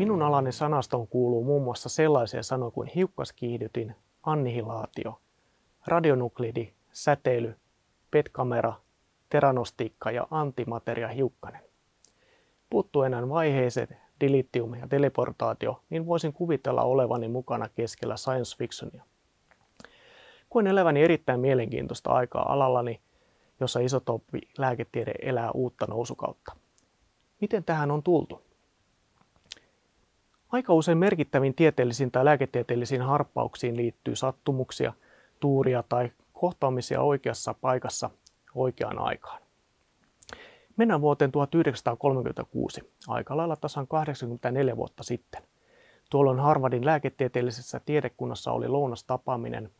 Minun alani sanastoon kuuluu muun muassa sellaisia sanoja kuin hiukkaskiihdytin, annihilaatio, radionuklidi, säteily, PET-kamera, teranostiikka ja antimateriahiukkanen. Puuttuu enää vaiheeseen, dilittium ja teleportaatio, niin voisin kuvitella olevani mukana keskellä science fictionia. Koen eläväni erittäin mielenkiintoista aikaa alallani, jossa isotoppi lääketiede elää uutta nousukautta. Miten tähän on tultu? Aika usein merkittäviin tieteellisiin tai lääketieteellisiin harppauksiin liittyy sattumuksia, tuuria tai kohtaamisia oikeassa paikassa oikeaan aikaan. Mennään vuoteen 1936, aika lailla tasan 84 vuotta sitten. Tuolloin Harvardin lääketieteellisessä tiedekunnassa oli lounastapaaminen,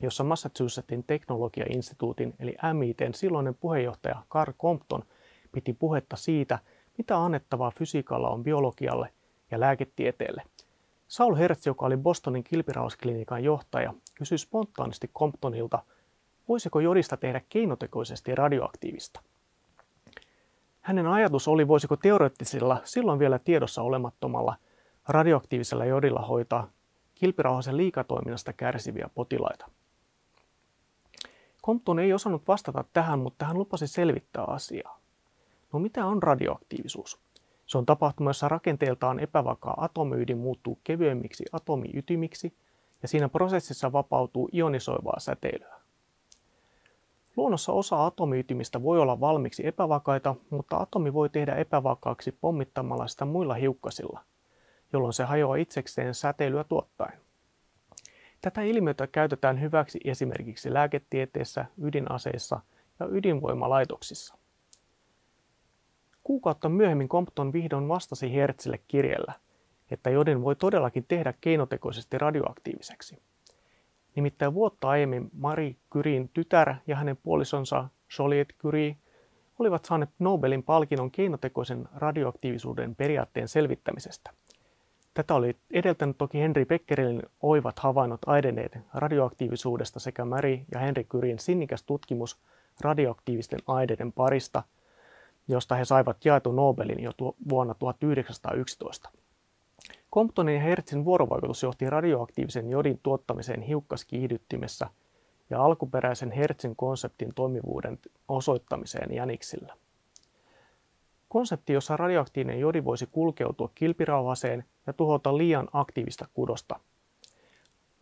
jossa Massachusettsin teknologiainstituutin eli MITn silloinen puheenjohtaja Carl Compton piti puhetta siitä, mitä annettavaa fysiikalla on biologialle ja lääketieteelle. Saul Hertz, joka oli Bostonin kilpirauhasklinikan johtaja, kysyi spontaanisti Comptonilta, voisiko jodista tehdä keinotekoisesti radioaktiivista. Hänen ajatus oli, voisiko teoreettisilla, silloin vielä tiedossa olemattomalla radioaktiivisella jodilla hoitaa kilpirauhasen liikatoiminnasta kärsiviä potilaita. Compton ei osannut vastata tähän, mutta hän lupasi selvittää asiaa. No mitä on radioaktiivisuus? Se on tapahtuma, jossa rakenteeltaan epävakaa atomiydin muuttuu kevyemmiksi atomiytymiksi ja siinä prosessissa vapautuu ionisoivaa säteilyä. Luonnossa osa atomiytymistä voi olla valmiiksi epävakaita, mutta atomi voi tehdä epävakaaksi pommittamalla sitä muilla hiukkasilla, jolloin se hajoaa itsekseen säteilyä tuottaen. Tätä ilmiötä käytetään hyväksi esimerkiksi lääketieteessä, ydinaseissa ja ydinvoimalaitoksissa. Kuukautta myöhemmin Compton vihdoin vastasi Hertzille kirjellä, että jodin voi todellakin tehdä keinotekoisesti radioaktiiviseksi. Nimittäin vuotta aiemmin Marie Curien tytär ja hänen puolisonsa Joliet Curie olivat saaneet Nobelin palkinnon keinotekoisen radioaktiivisuuden periaatteen selvittämisestä. Tätä oli edeltänyt toki Henry Becquerelin oivat havainnot aineiden radioaktiivisuudesta sekä Marie ja Henry Curien sinnikäs tutkimus radioaktiivisten aineiden parista, josta he saivat jaetun Nobelin jo vuonna 1911. Comptonin ja Hertzin vuorovaikutus johti radioaktiivisen jodin tuottamiseen hiukkaskiihdyttimessä ja alkuperäisen Hertzin konseptin toimivuuden osoittamiseen jäniksillä. Konsepti, jossa radioaktiivinen jodi voisi kulkeutua kilpirauhaseen ja tuhota liian aktiivista kudosta.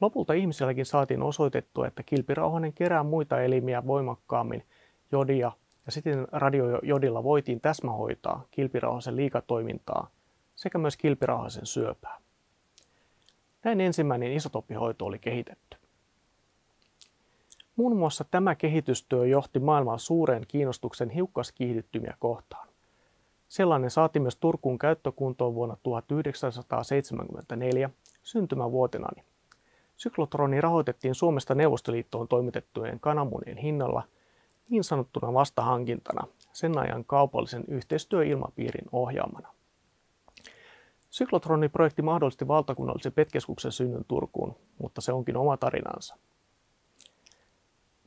Lopulta ihmisilläkin saatiin osoitettua, että kilpirauhanen kerää muita elimiä voimakkaammin jodia ja sitten radiojodilla voitiin täsmähoitaa kilpirauhasen liikatoimintaa – sekä myös kilpirauhasen syöpää. Näin ensimmäinen isotoppihoito oli kehitetty. Muun muassa tämä kehitystyö johti maailman suureen kiinnostuksen hiukkaskiihdyttymiä kohtaan. Sellainen saati myös Turkuun käyttökuntoon vuonna 1974 syntymävuotenani. Syklotroni rahoitettiin Suomesta Neuvostoliittoon toimitettujen kananmunien hinnalla niin sanottuna vastahankintana sen ajan kaupallisen yhteistyöilmapiirin ohjaamana. Syklotroni-projekti mahdollisti valtakunnallisen PET-keskuksen synnyn Turkuun, mutta se onkin oma tarinansa.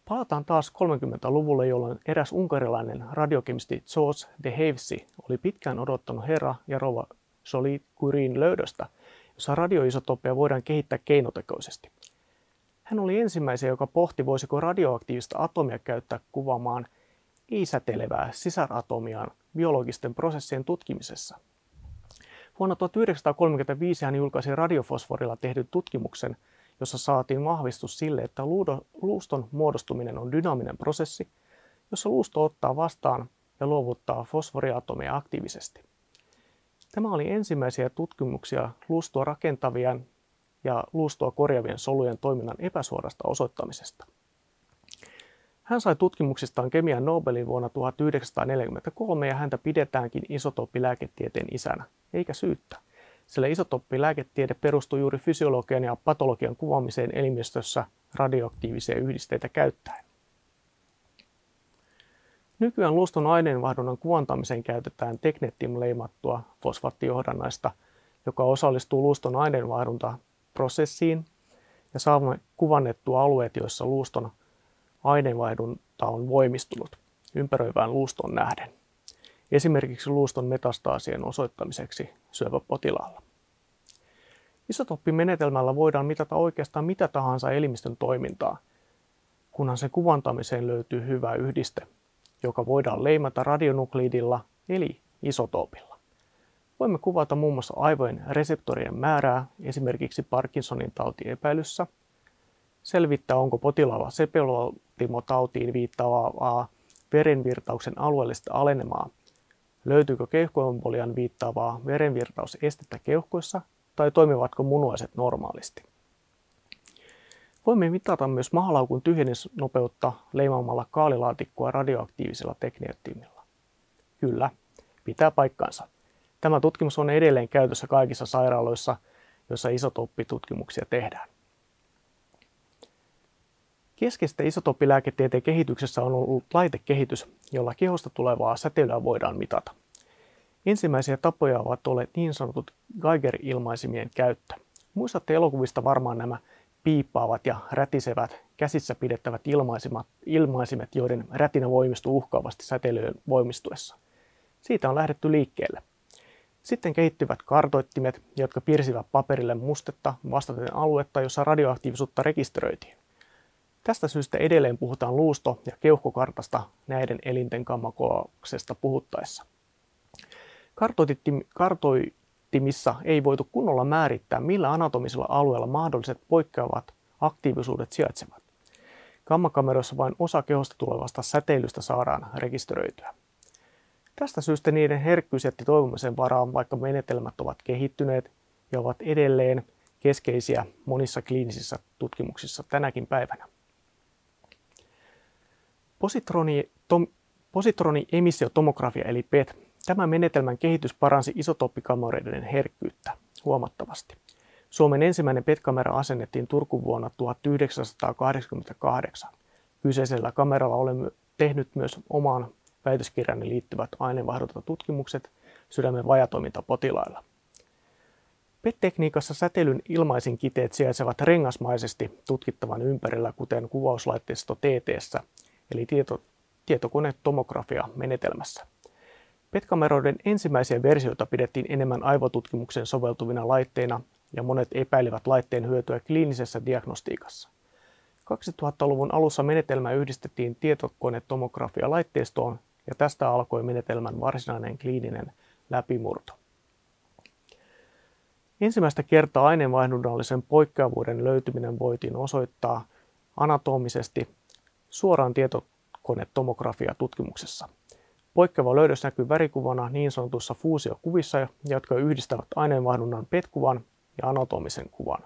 Palataan taas 30-luvulle, jolloin eräs unkarilainen radiokemisti George de Havesi oli pitkään odottanut herra ja rova Jolie Curien löydöstä, jossa radioisotopia voidaan kehittää keinotekoisesti. Hän oli ensimmäisen, joka pohti, voisiko radioaktiivista atomia käyttää kuvaamaan ei-säteilevää sisaratomiaan biologisten prosessien tutkimisessa – Vuonna 1935 hän julkaisi radiofosforilla tehdyn tutkimuksen, jossa saatiin vahvistus sille, että luuston muodostuminen on dynaaminen prosessi, jossa luusto ottaa vastaan ja luovuttaa fosforiatomeja aktiivisesti. Tämä oli ensimmäisiä tutkimuksia luustoa rakentavien ja luustoa korjaavien solujen toiminnan epäsuorasta osoittamisesta. Hän sai tutkimuksistaan kemian Nobelin vuonna 1943 ja häntä pidetäänkin isotooppilääketieteen isänä, eikä syyttä. Sillä isotooppilääketiede perustuu juuri fysiologian ja patologian kuvaamiseen elimistössä radioaktiivisia yhdisteitä käyttäen. Nykyään luuston aineenvaihdunnan kuvantamiseen käytetään teknettim leimattua fosfaattijohdannaista, joka osallistuu luuston aineenvaihduntaprosessiin ja saamme kuvannettua alueet, joissa luuston aineenvaihdunta on voimistunut ympäröivään luustoon nähden, esimerkiksi luuston metastaasien osoittamiseksi syöpäpotilaalla. Isotoppimenetelmällä voidaan mitata oikeastaan mitä tahansa elimistön toimintaa, kunhan sen kuvantamiseen löytyy hyvä yhdiste, joka voidaan leimata radionukliidilla eli isotopilla. Voimme kuvata muun muassa aivojen reseptorien määrää esimerkiksi Parkinsonin tautiepäilyssä, selvittää onko potilaalla sepelvaltimotautiin viittaavaa verenvirtauksen alueellista alenemaa, löytyykö keuhkoembolian viittaavaa verenvirtausestettä keuhkoissa tai toimivatko munuaiset normaalisti. Voimme mitata myös mahalaukun tyhjennysnopeutta leimaamalla kaalilaatikkoa radioaktiivisella tekneettimillä. Kyllä, pitää paikkansa. Tämä tutkimus on edelleen käytössä kaikissa sairaaloissa, joissa isotoppitutkimuksia tehdään. Keskeistä isotoppilääketieteen kehityksessä on ollut laitekehitys, jolla kehosta tulevaa säteilyä voidaan mitata. Ensimmäisiä tapoja ovat olleet niin sanotut Geiger-ilmaisimien käyttö. Muistatte elokuvista varmaan nämä piippaavat ja rätisevät käsissä pidettävät ilmaisimet, joiden rätinä voimistuu uhkaavasti säteilyjen voimistuessa. Siitä on lähdetty liikkeelle. Sitten kehittyvät kartoittimet, jotka piirsivät paperille mustetta vastaten aluetta, jossa radioaktiivisuutta rekisteröitiin. Tästä syystä edelleen puhutaan luusto- ja keuhkokartasta näiden elinten kammakouksesta puhuttaessa. Kartoittimissa ei voitu kunnolla määrittää, millä anatomisella alueella mahdolliset poikkeavat aktiivisuudet sijaitsevat. Kammakameroissa vain osa kehosta tulevasta säteilystä saadaan rekisteröityä. Tästä syystä niiden herkkyys jätti toivomisen varaan, vaikka menetelmät ovat kehittyneet ja ovat edelleen keskeisiä monissa kliinisissä tutkimuksissa tänäkin päivänä. Positroni, tom, positroni-emissiotomografia eli PET. Tämän menetelmän kehitys paransi isotoppikameroiden herkkyyttä huomattavasti. Suomen ensimmäinen PET-kamera asennettiin Turku vuonna 1988. Kyseisellä kameralla olen tehnyt myös omaan väitöskirjani liittyvät tutkimukset sydämen vajatoimintapotilailla. PET-tekniikassa säteilyn ilmaisin kiteet sijaitsevat rengasmaisesti tutkittavan ympärillä, kuten kuvauslaitteisto TT, eli tieto, tietokonetomografia-menetelmässä. PET-kameroiden ensimmäisiä versioita pidettiin enemmän aivotutkimukseen soveltuvina laitteina ja monet epäilivät laitteen hyötyä kliinisessä diagnostiikassa. 2000-luvun alussa menetelmä yhdistettiin tietokonetomografia-laitteistoon ja tästä alkoi menetelmän varsinainen kliininen läpimurto. Ensimmäistä kertaa aineenvaihdunnallisen poikkeavuuden löytyminen voitiin osoittaa anatomisesti suoraan tietokonetomografia-tutkimuksessa. Poikkeava löydös näkyy värikuvana niin sanotussa fuusiokuvissa, jotka yhdistävät aineenvaihdunnan PET-kuvan ja anatomisen kuvan.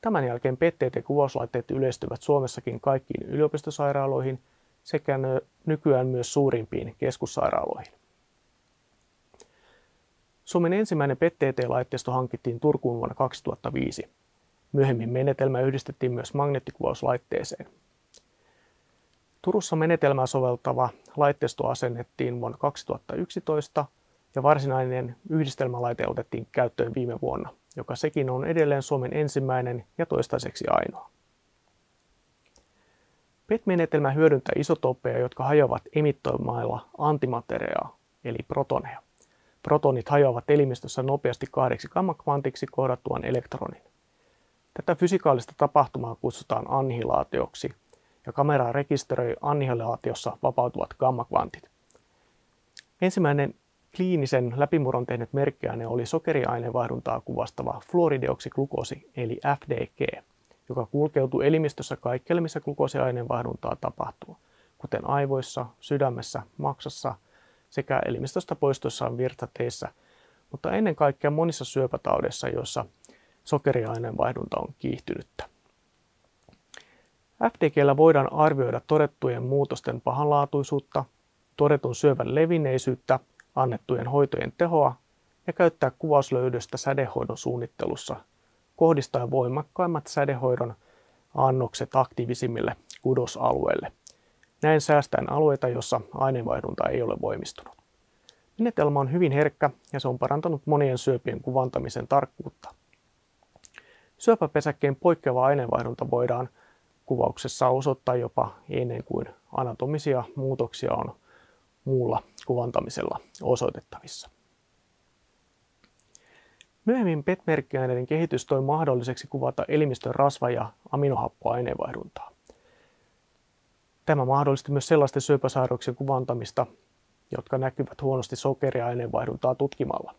Tämän jälkeen PET-kuvauslaitteet yleistyvät Suomessakin kaikkiin yliopistosairaaloihin sekä nykyään myös suurimpiin keskussairaaloihin. Suomen ensimmäinen PET-laitteisto hankittiin Turkuun vuonna 2005. Myöhemmin menetelmä yhdistettiin myös magneettikuvauslaitteeseen. Turussa menetelmää soveltava laitteisto asennettiin vuonna 2011 ja varsinainen yhdistelmälaite otettiin käyttöön viime vuonna, joka sekin on edelleen Suomen ensimmäinen ja toistaiseksi ainoa. PET-menetelmä hyödyntää isotooppeja, jotka hajoavat emittoimailla antimateriaa, eli protoneja. Protonit hajoavat elimistössä nopeasti kahdeksi gammakvantiksi kohdattuaan elektronin. Tätä fysikaalista tapahtumaa kutsutaan annihilaatioksi, ja kamera rekisteröi annihilaatiossa vapautuvat gammakvantit. Ensimmäinen kliinisen läpimurron tehnyt merkkiaine oli sokeriaineenvaihduntaa kuvastava fluorideoksiglukoosi eli FDG joka kulkeutuu elimistössä kaikkialle, missä glukoosiaineenvaihduntaa tapahtuu, kuten aivoissa, sydämessä, maksassa sekä elimistöstä poistuessaan virtateissä, mutta ennen kaikkea monissa syöpätaudeissa, joissa sokeriaineenvaihdunta on kiihtynyttä. FDGllä voidaan arvioida todettujen muutosten pahanlaatuisuutta, todetun syövän levinneisyyttä, annettujen hoitojen tehoa ja käyttää kuvauslöydöstä sädehoidon suunnittelussa kohdistaa voimakkaimmat sädehoidon annokset aktiivisimmille kudosalueille. Näin säästäen alueita, jossa aineenvaihdunta ei ole voimistunut. Menetelmä on hyvin herkkä ja se on parantanut monien syöpien kuvantamisen tarkkuutta. Syöpäpesäkkeen poikkeava aineenvaihdunta voidaan kuvauksessa osoittaa jopa ennen kuin anatomisia muutoksia on muulla kuvantamisella osoitettavissa. Myöhemmin PET-merkkiaineiden kehitys toi mahdolliseksi kuvata elimistön rasva- ja aminohappoaineenvaihduntaa. Tämä mahdollisti myös sellaisten syöpäsairauksien kuvantamista, jotka näkyvät huonosti sokeriaineenvaihduntaa tutkimalla.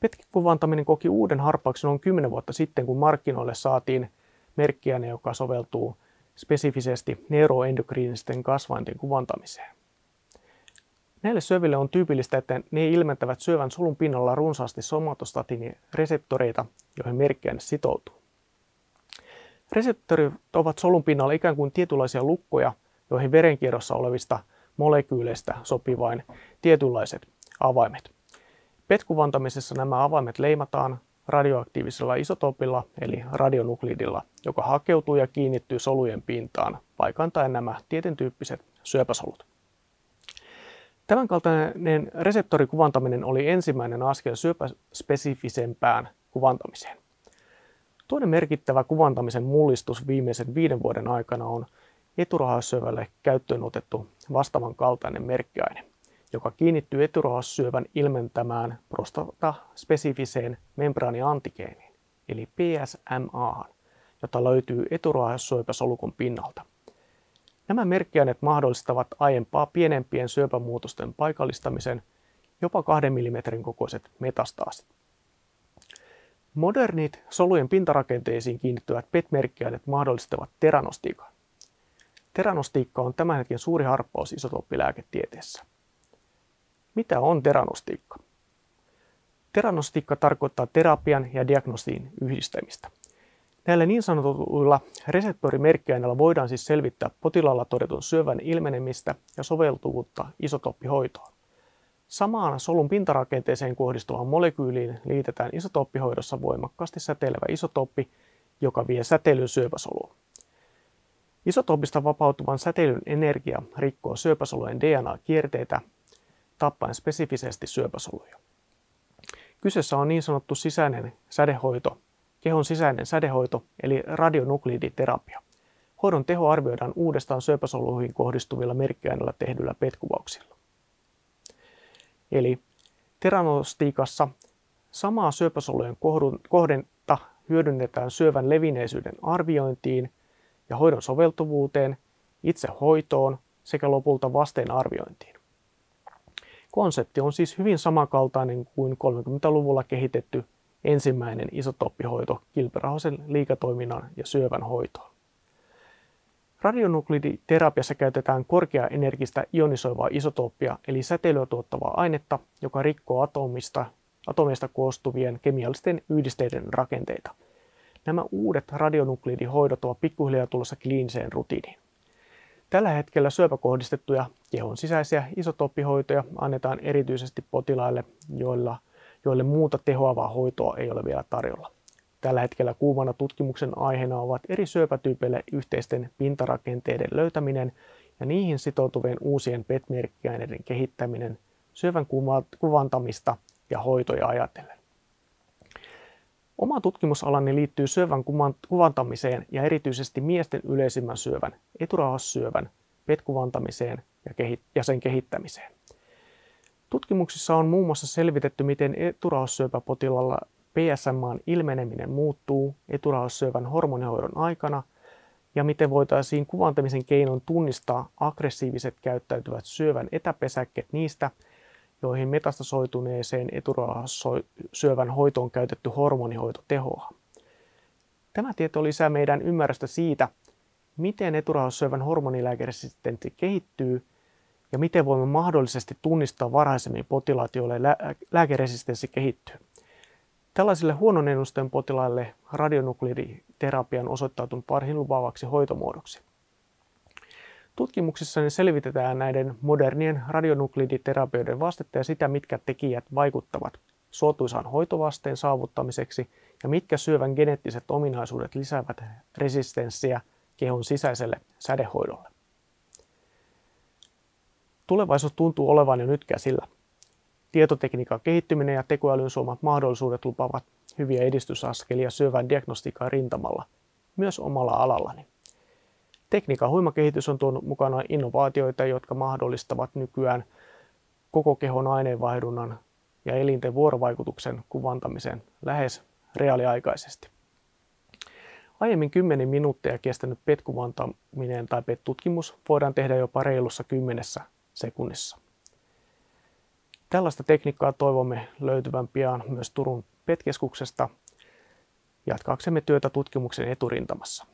PET-kuvantaminen koki uuden harppauksen noin 10 vuotta sitten, kun markkinoille saatiin merkkiaine, joka soveltuu spesifisesti neuroendokriinisten kasvainten kuvantamiseen. Näille syöville on tyypillistä, että ne ilmentävät syövän solun pinnalla runsaasti somatostatiinireseptoreita, joihin merkkiäine sitoutuu. Reseptorit ovat solun pinnalla ikään kuin tietynlaisia lukkoja, joihin verenkierrossa olevista molekyyleistä sopii vain tietynlaiset avaimet. PET-kuvantamisessa nämä avaimet leimataan radioaktiivisella isotopilla eli radionuklidilla, joka hakeutuu ja kiinnittyy solujen pintaan, paikantaen nämä tietyn tyyppiset syöpäsolut. Tämänkaltainen reseptorikuvantaminen oli ensimmäinen askel syöpäspesifisempään kuvantamiseen. Toinen merkittävä kuvantamisen mullistus viimeisen viiden vuoden aikana on eturahassyövälle käyttöön otettu vastaavan kaltainen merkkiaine, joka kiinnittyy eturahassyövän ilmentämään prostata-spesifiseen membraaniantigeeniin, eli PSMA, jota löytyy eturahassyöpäsolukon pinnalta – Nämä merkkiaineet mahdollistavat aiempaa pienempien syöpämuutosten paikallistamisen, jopa 2 mm kokoiset metastaasit. Modernit solujen pintarakenteisiin kiinnittyvät PET-merkkiaineet mahdollistavat teranostiikan. Teranostiikka on tämän hetken suuri harppaus isotooppilääketieteessä. Mitä on teranostiikka? Teranostiikka tarkoittaa terapian ja diagnostiin yhdistämistä – Näillä niin sanotuilla reseptorimerkkiaineilla voidaan siis selvittää potilaalla todetun syövän ilmenemistä ja soveltuvuutta isotoppihoitoon. Samaan solun pintarakenteeseen kohdistuvaan molekyyliin liitetään isotoppihoidossa voimakkaasti säteilevä isotoppi, joka vie säteilyn syöpäsoluun. Isotopista vapautuvan säteilyn energia rikkoo syöpäsolujen DNA-kierteitä, tappaen spesifisesti syöpäsoluja. Kyseessä on niin sanottu sisäinen sädehoito, kehon sisäinen sädehoito eli radionukliditerapia. Hoidon teho arvioidaan uudestaan syöpäsoluihin kohdistuvilla merkkiaineilla tehdyillä petkuvauksilla. Eli teranostiikassa samaa syöpäsolujen kohdenta hyödynnetään syövän levinneisyyden arviointiin ja hoidon soveltuvuuteen, itse hoitoon sekä lopulta vasteen arviointiin. Konsepti on siis hyvin samankaltainen kuin 30-luvulla kehitetty ensimmäinen isotoppihoito kilpirahoisen liikatoiminnan ja syövän hoitoon. Radionukliditerapiassa käytetään korkeaenergistä ionisoivaa isotoppia eli säteilyä tuottavaa ainetta, joka rikkoo atomista, atomeista koostuvien kemiallisten yhdisteiden rakenteita. Nämä uudet radionuklidihoidot ovat pikkuhiljaa tulossa kliiniseen rutiiniin. Tällä hetkellä syöpäkohdistettuja kehon sisäisiä isotoppihoitoja annetaan erityisesti potilaille, joilla joille muuta tehoavaa hoitoa ei ole vielä tarjolla. Tällä hetkellä kuumana tutkimuksen aiheena ovat eri syöpätyypeille yhteisten pintarakenteiden löytäminen ja niihin sitoutuvien uusien PET-merkkiaineiden kehittäminen syövän kuvantamista ja hoitoja ajatellen. Oma tutkimusalani liittyy syövän kuvantamiseen ja erityisesti miesten yleisimmän syövän, eturauhassyövän, PET-kuvantamiseen ja sen kehittämiseen. Tutkimuksissa on muun muassa selvitetty, miten eturauhassyöpäpotilalla PSMAn ilmeneminen muuttuu eturauhassyövän hormonihoidon aikana ja miten voitaisiin kuvantamisen keinon tunnistaa aggressiiviset käyttäytyvät syövän etäpesäkkeet niistä, joihin metastasoituneeseen eturauhassyövän hoitoon käytetty hormonihoito tehoaa. Tämä tieto lisää meidän ymmärrystä siitä, miten eturauhassyövän hormonilääkeresistentti kehittyy – ja miten voimme mahdollisesti tunnistaa varhaisemmin potilaat, joille lääkeresistenssi kehittyy. Tällaisille huonon ennusteen potilaille radionukliditerapia on osoittautunut parhin lupaavaksi hoitomuodoksi. Tutkimuksissa selvitetään näiden modernien radionukliditerapioiden vastetta ja sitä, mitkä tekijät vaikuttavat suotuisaan hoitovasteen saavuttamiseksi ja mitkä syövän geneettiset ominaisuudet lisäävät resistenssiä kehon sisäiselle sädehoidolle. Tulevaisuus tuntuu olevan jo nyt käsillä. Tietotekniikan kehittyminen ja tekoälyn suomat mahdollisuudet lupavat hyviä edistysaskelia syövän diagnostiikan rintamalla, myös omalla alallani. Tekniikan huima kehitys on tuonut mukana innovaatioita, jotka mahdollistavat nykyään koko kehon aineenvaihdunnan ja elinten vuorovaikutuksen kuvantamisen lähes reaaliaikaisesti. Aiemmin 10 minuuttia kestänyt PET-kuvantaminen tai PET-tutkimus voidaan tehdä jopa reilussa kymmenessä sekunnissa. Tällaista tekniikkaa toivomme löytyvän pian myös Turun PET-keskuksesta jatkaaksemme työtä tutkimuksen eturintamassa.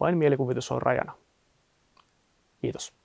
Vain mielikuvitus on rajana. Kiitos.